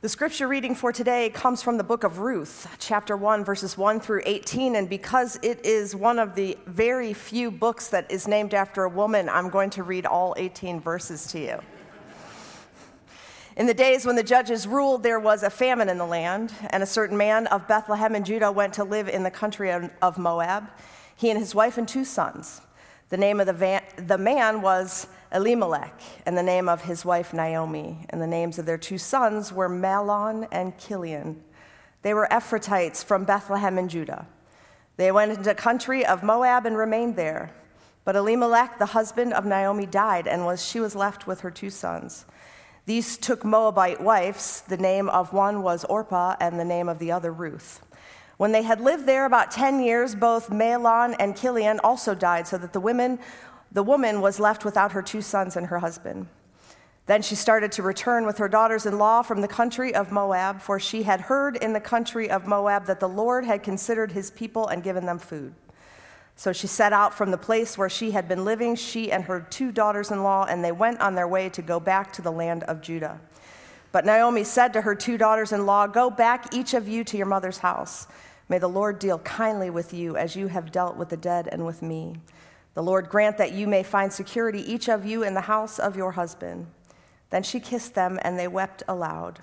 The scripture reading for today comes from the book of Ruth, chapter 1, verses 1 through 18. And because it is one of the very few books that is named after a woman, I'm going to read all 18 verses to you. In the days when the judges ruled, there was a famine in the land, and a certain man of Bethlehem in Judah went to live in the country of Moab, he and his wife and two sons. The name of the, van, the man was Elimelech, and the name of his wife Naomi, and the names of their two sons were Mahlon and Chilion. They were Ephrathites from Bethlehem in Judah. They went into the country of Moab and remained there. But Elimelech, the husband of Naomi, died, and was, she was left with her two sons. These took Moabite wives. The name of one was Orpah, and the name of the other Ruth. When they had lived there about 10 years, both Mahlon and Chilion also died, so that the women, the woman was left without her two sons and her husband. Then she started to return with her daughters in law from the country of Moab, for she had heard in the country of Moab that the Lord had considered his people and given them food. So she set out from the place where she had been living, she and her two daughters in law, and they went on their way to go back to the land of Judah. But Naomi said to her two daughters in law, Go back, each of you, to your mother's house. May the Lord deal kindly with you as you have dealt with the dead and with me. The Lord grant that you may find security, each of you, in the house of your husband. Then she kissed them, and they wept aloud.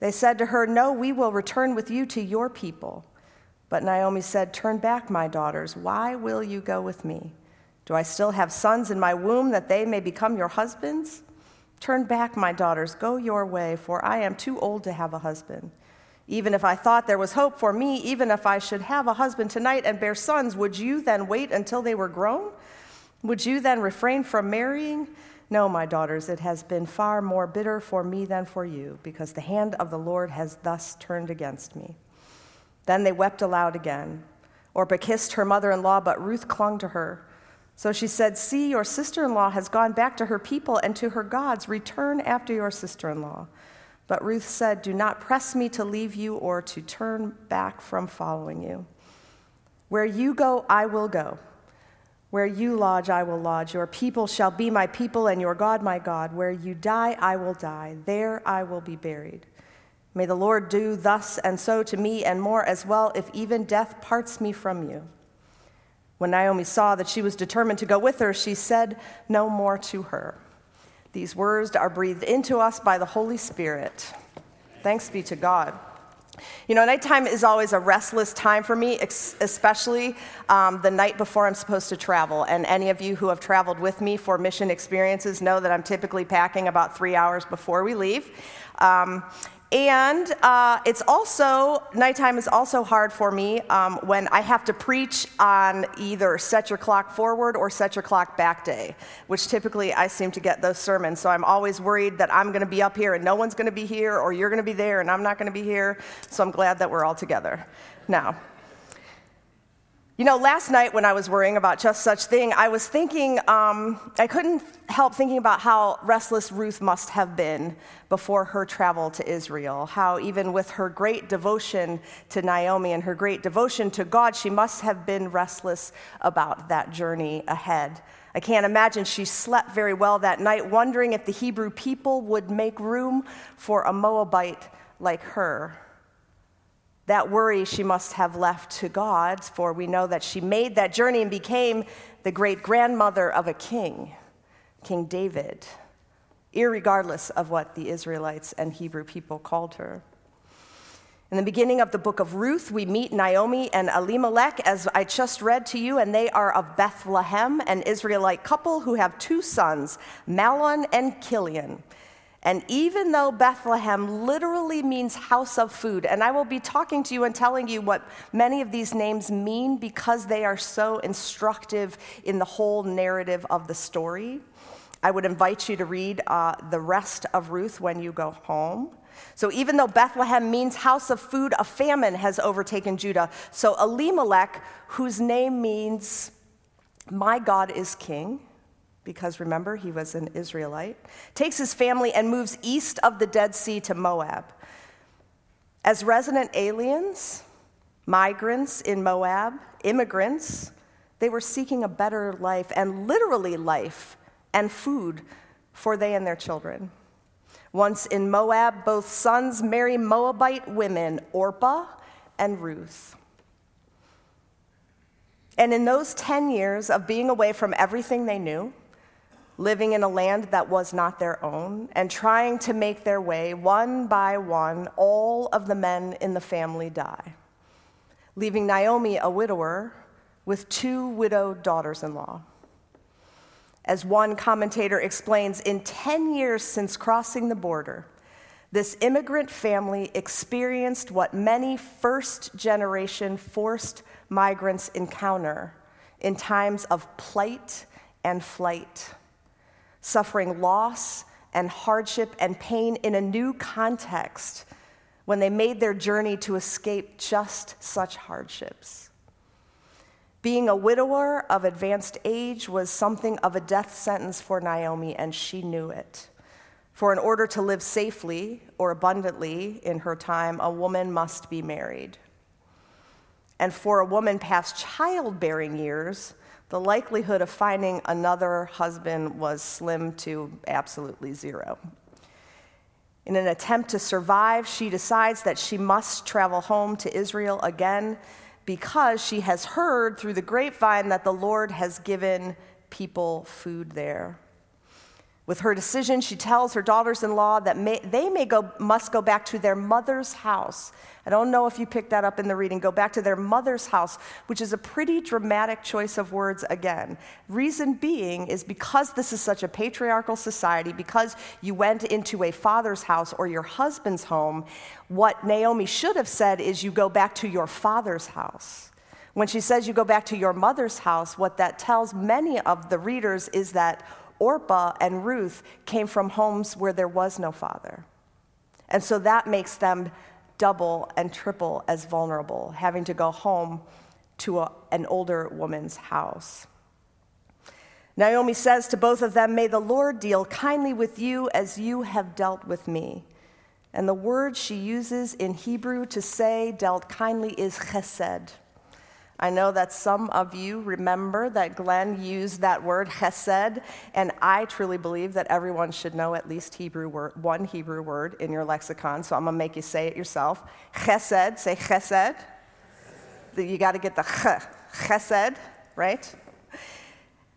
They said to her, No, we will return with you to your people. But Naomi said, Turn back, my daughters. Why will you go with me? Do I still have sons in my womb that they may become your husbands? Turn back, my daughters, go your way, for I am too old to have a husband. Even if I thought there was hope for me, even if I should have a husband tonight and bear sons, would you then wait until they were grown? Would you then refrain from marrying? No, my daughters, it has been far more bitter for me than for you, because the hand of the Lord has thus turned against me. Then they wept aloud again. Orpah kissed her mother in law, but Ruth clung to her. So she said, See, your sister in law has gone back to her people and to her gods. Return after your sister in law. But Ruth said, Do not press me to leave you or to turn back from following you. Where you go, I will go. Where you lodge, I will lodge. Your people shall be my people, and your God my God. Where you die, I will die. There I will be buried. May the Lord do thus and so to me, and more as well, if even death parts me from you. When Naomi saw that she was determined to go with her, she said no more to her. These words are breathed into us by the Holy Spirit. Thanks be to God. You know, nighttime is always a restless time for me, especially um, the night before I'm supposed to travel. And any of you who have traveled with me for mission experiences know that I'm typically packing about three hours before we leave. Um, and uh, it's also, nighttime is also hard for me um, when I have to preach on either set your clock forward or set your clock back day, which typically I seem to get those sermons. So I'm always worried that I'm going to be up here and no one's going to be here, or you're going to be there and I'm not going to be here. So I'm glad that we're all together. Now, you know, last night when I was worrying about just such thing, I was thinking, um, I couldn't help thinking about how restless Ruth must have been before her travel to Israel. How, even with her great devotion to Naomi and her great devotion to God, she must have been restless about that journey ahead. I can't imagine she slept very well that night, wondering if the Hebrew people would make room for a Moabite like her. That worry she must have left to God, for we know that she made that journey and became the great grandmother of a king, King David, regardless of what the Israelites and Hebrew people called her. In the beginning of the book of Ruth, we meet Naomi and Elimelech, as I just read to you, and they are of Bethlehem, an Israelite couple who have two sons, Mahlon and Chilion. And even though Bethlehem literally means house of food, and I will be talking to you and telling you what many of these names mean because they are so instructive in the whole narrative of the story, I would invite you to read uh, the rest of Ruth when you go home. So, even though Bethlehem means house of food, a famine has overtaken Judah. So, Elimelech, whose name means my God is king, because remember, he was an Israelite, takes his family and moves east of the Dead Sea to Moab. As resident aliens, migrants in Moab, immigrants, they were seeking a better life and literally life and food for they and their children. Once in Moab, both sons marry Moabite women, Orpah and Ruth. And in those 10 years of being away from everything they knew, living in a land that was not their own, and trying to make their way one by one, all of the men in the family die, leaving Naomi a widower with two widowed daughters in law. As one commentator explains, in 10 years since crossing the border, this immigrant family experienced what many first generation forced migrants encounter in times of plight and flight, suffering loss and hardship and pain in a new context when they made their journey to escape just such hardships. Being a widower of advanced age was something of a death sentence for Naomi, and she knew it. For in order to live safely or abundantly in her time, a woman must be married. And for a woman past childbearing years, the likelihood of finding another husband was slim to absolutely zero. In an attempt to survive, she decides that she must travel home to Israel again because she has heard through the grapevine that the Lord has given people food there. With her decision, she tells her daughters in law that may, they may go, must go back to their mother's house. I don't know if you picked that up in the reading. Go back to their mother's house, which is a pretty dramatic choice of words again. Reason being is because this is such a patriarchal society, because you went into a father's house or your husband's home, what Naomi should have said is you go back to your father's house. When she says you go back to your mother's house, what that tells many of the readers is that Orpah and Ruth came from homes where there was no father. And so that makes them double and triple as vulnerable, having to go home to a, an older woman's house. Naomi says to both of them, May the Lord deal kindly with you as you have dealt with me. And the word she uses in Hebrew to say dealt kindly is chesed. I know that some of you remember that Glenn used that word chesed, and I truly believe that everyone should know at least Hebrew word, one Hebrew word in your lexicon, so I'm gonna make you say it yourself. Chesed, say chesed. You gotta get the ch, chesed, right?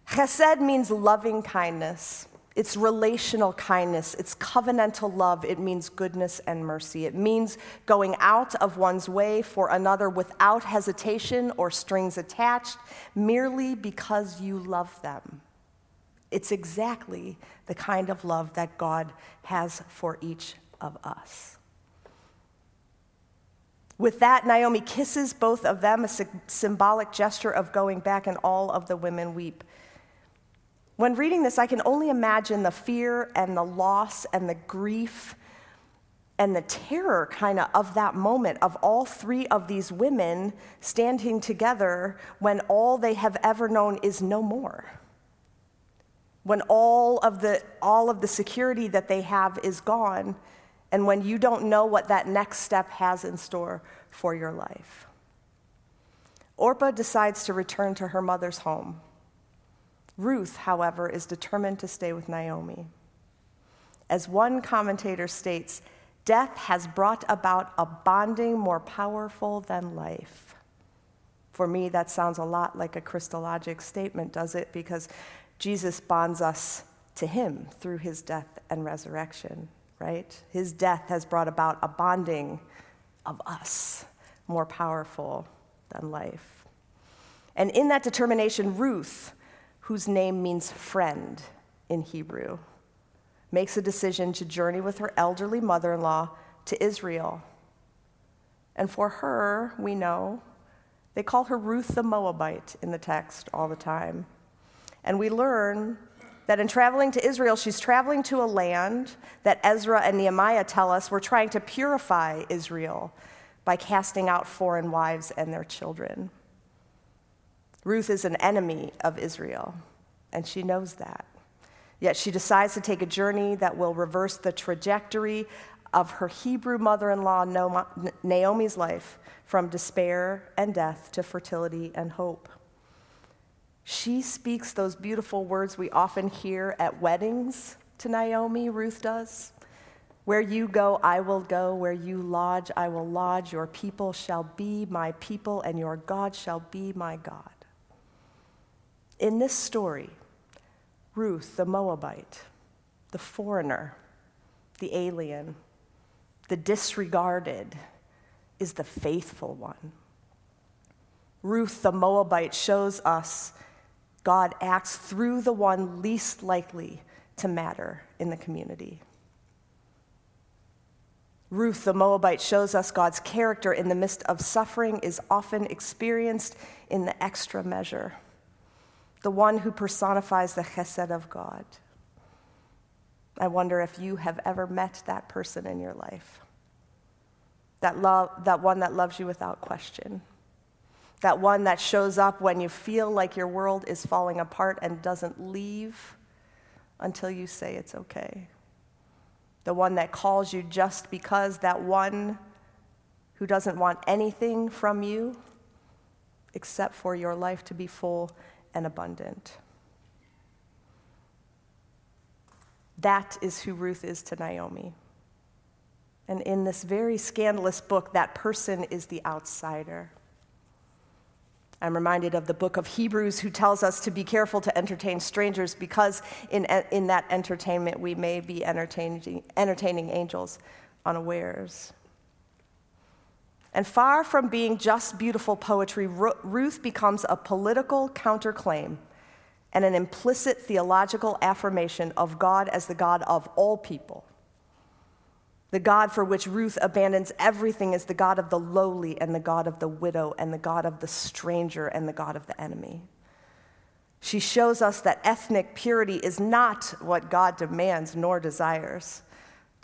Chesed means loving kindness. It's relational kindness, it's covenantal love, it means goodness and mercy. It means going out of one's way for another without hesitation or strings attached, merely because you love them. It's exactly the kind of love that God has for each of us. With that, Naomi kisses both of them, a symbolic gesture of going back, and all of the women weep. When reading this, I can only imagine the fear and the loss and the grief and the terror kind of of that moment of all three of these women standing together when all they have ever known is no more. When all of the all of the security that they have is gone and when you don't know what that next step has in store for your life. Orpah decides to return to her mother's home. Ruth, however, is determined to stay with Naomi. As one commentator states, death has brought about a bonding more powerful than life. For me, that sounds a lot like a Christologic statement, does it? Because Jesus bonds us to him through his death and resurrection, right? His death has brought about a bonding of us more powerful than life. And in that determination, Ruth, whose name means friend in Hebrew, makes a decision to journey with her elderly mother in law to Israel. And for her, we know, they call her Ruth the Moabite in the text all the time. And we learn that in traveling to Israel, she's traveling to a land that Ezra and Nehemiah tell us were trying to purify Israel by casting out foreign wives and their children. Ruth is an enemy of Israel, and she knows that. Yet she decides to take a journey that will reverse the trajectory of her Hebrew mother in law, Naomi's life, from despair and death to fertility and hope. She speaks those beautiful words we often hear at weddings to Naomi, Ruth does. Where you go, I will go. Where you lodge, I will lodge. Your people shall be my people, and your God shall be my God. In this story, Ruth, the Moabite, the foreigner, the alien, the disregarded, is the faithful one. Ruth, the Moabite, shows us God acts through the one least likely to matter in the community. Ruth, the Moabite, shows us God's character in the midst of suffering is often experienced in the extra measure, the one who personifies the chesed of God. I wonder if you have ever met that person in your life. That, love, that one that loves you without question. That one that shows up when you feel like your world is falling apart and doesn't leave until you say it's okay the one that calls you just because that one who doesn't want anything from you except for your life to be full and abundant. That is who Ruth is to Naomi. And in this very scandalous book, that person is the outsider. I'm reminded of the book of Hebrews, who tells us to be careful to entertain strangers because in, in that entertainment we may be entertaining, entertaining angels unawares. And far from being just beautiful poetry, Ruth becomes a political counterclaim and an implicit theological affirmation of God as the God of all people. The God for which Ruth abandons everything is the God of the lowly and the God of the widow and the God of the stranger and the God of the enemy. She shows us that ethnic purity is not what God demands nor desires,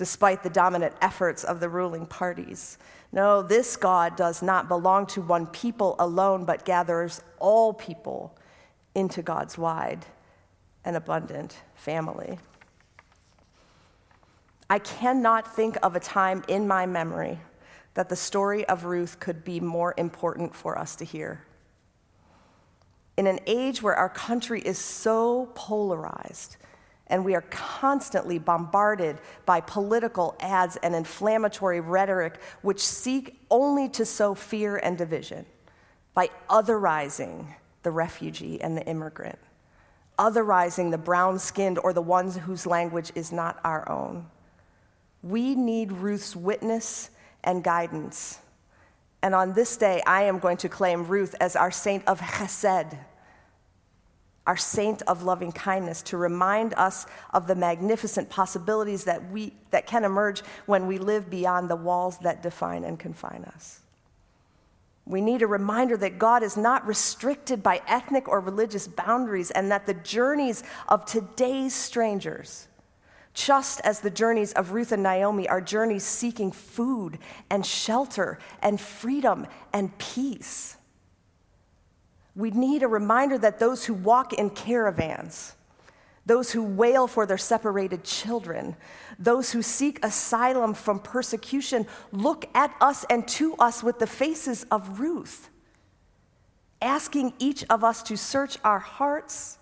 despite the dominant efforts of the ruling parties. No, this God does not belong to one people alone, but gathers all people into God's wide and abundant family. I cannot think of a time in my memory that the story of Ruth could be more important for us to hear. In an age where our country is so polarized and we are constantly bombarded by political ads and inflammatory rhetoric which seek only to sow fear and division by otherizing the refugee and the immigrant, otherizing the brown skinned or the ones whose language is not our own we need Ruth's witness and guidance. And on this day, I am going to claim Ruth as our saint of chesed, our saint of loving kindness, to remind us of the magnificent possibilities that, we, that can emerge when we live beyond the walls that define and confine us. We need a reminder that God is not restricted by ethnic or religious boundaries, and that the journeys of today's strangers just as the journeys of Ruth and Naomi are journeys seeking food and shelter and freedom and peace. We need a reminder that those who walk in caravans, those who wail for their separated children, those who seek asylum from persecution, look at us and to us with the faces of Ruth, asking each of us to search our hearts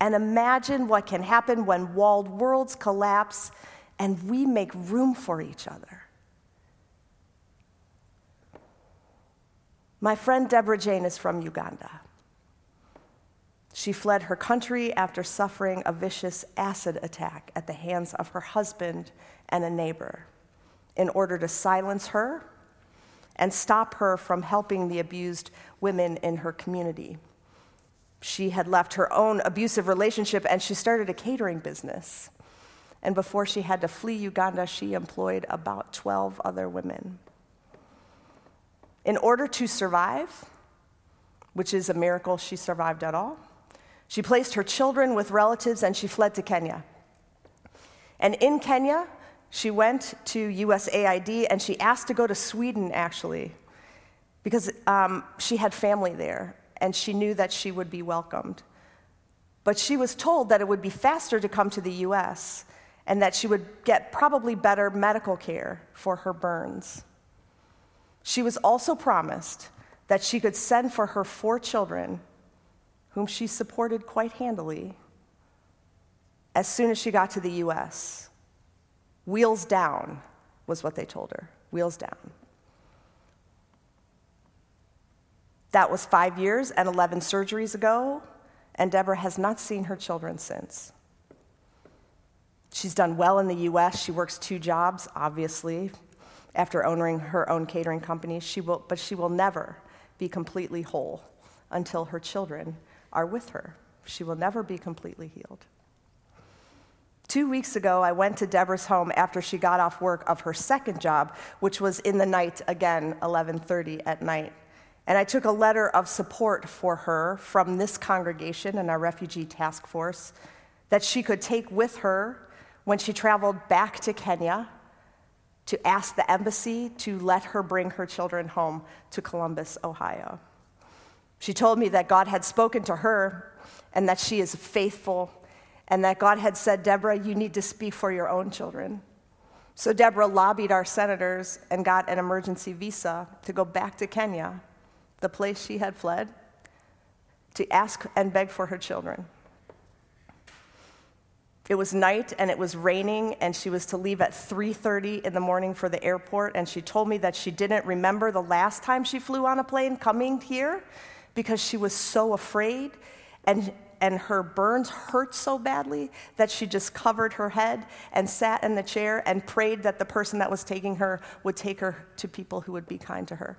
and imagine what can happen when walled worlds collapse and we make room for each other. My friend Deborah Jane is from Uganda. She fled her country after suffering a vicious acid attack at the hands of her husband and a neighbor in order to silence her and stop her from helping the abused women in her community she had left her own abusive relationship and she started a catering business. And before she had to flee Uganda, she employed about 12 other women. In order to survive, which is a miracle she survived at all, she placed her children with relatives and she fled to Kenya. And in Kenya, she went to USAID and she asked to go to Sweden, actually, because um, she had family there and she knew that she would be welcomed. But she was told that it would be faster to come to the US and that she would get probably better medical care for her burns. She was also promised that she could send for her four children, whom she supported quite handily, as soon as she got to the US Wheels down was what they told her. Wheels down. That was five years and 11 surgeries ago, and Deborah has not seen her children since. She's done well in the US. She works two jobs, obviously, after owning her own catering company. She will, but she will never be completely whole until her children are with her. She will never be completely healed. Two weeks ago, I went to Deborah's home after she got off work of her second job, which was in the night again, 11:30 at night. And I took a letter of support for her from this congregation and our refugee task force that she could take with her when she traveled back to Kenya to ask the embassy to let her bring her children home to Columbus, Ohio. She told me that God had spoken to her and that she is faithful and that God had said, Deborah, you need to speak for your own children. So Deborah lobbied our senators and got an emergency visa to go back to Kenya, the place she had fled, to ask and beg for her children. It was night and it was raining and she was to leave at 3:30 in the morning for the airport and she told me that she didn't remember the last time she flew on a plane coming here because she was so afraid and and her burns hurt so badly that she just covered her head and sat in the chair and prayed that the person that was taking her would take her to people who would be kind to her.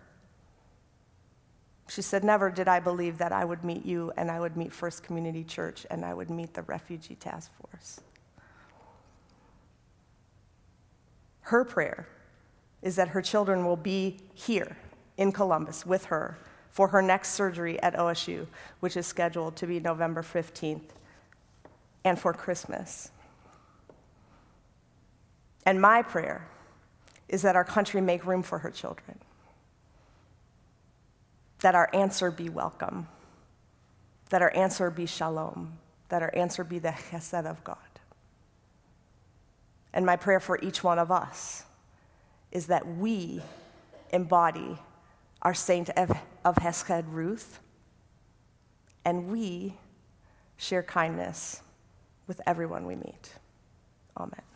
She said, Never did I believe that I would meet you and I would meet First Community Church and I would meet the Refugee Task Force. Her prayer is that her children will be here in Columbus with her for her next surgery at OSU, which is scheduled to be November 15th, and for Christmas. And my prayer is that our country make room for her children, that our answer be welcome, that our answer be shalom, that our answer be the chesed of God. And my prayer for each one of us is that we embody our saint of, of Ruth, and we share kindness with everyone we meet. Amen.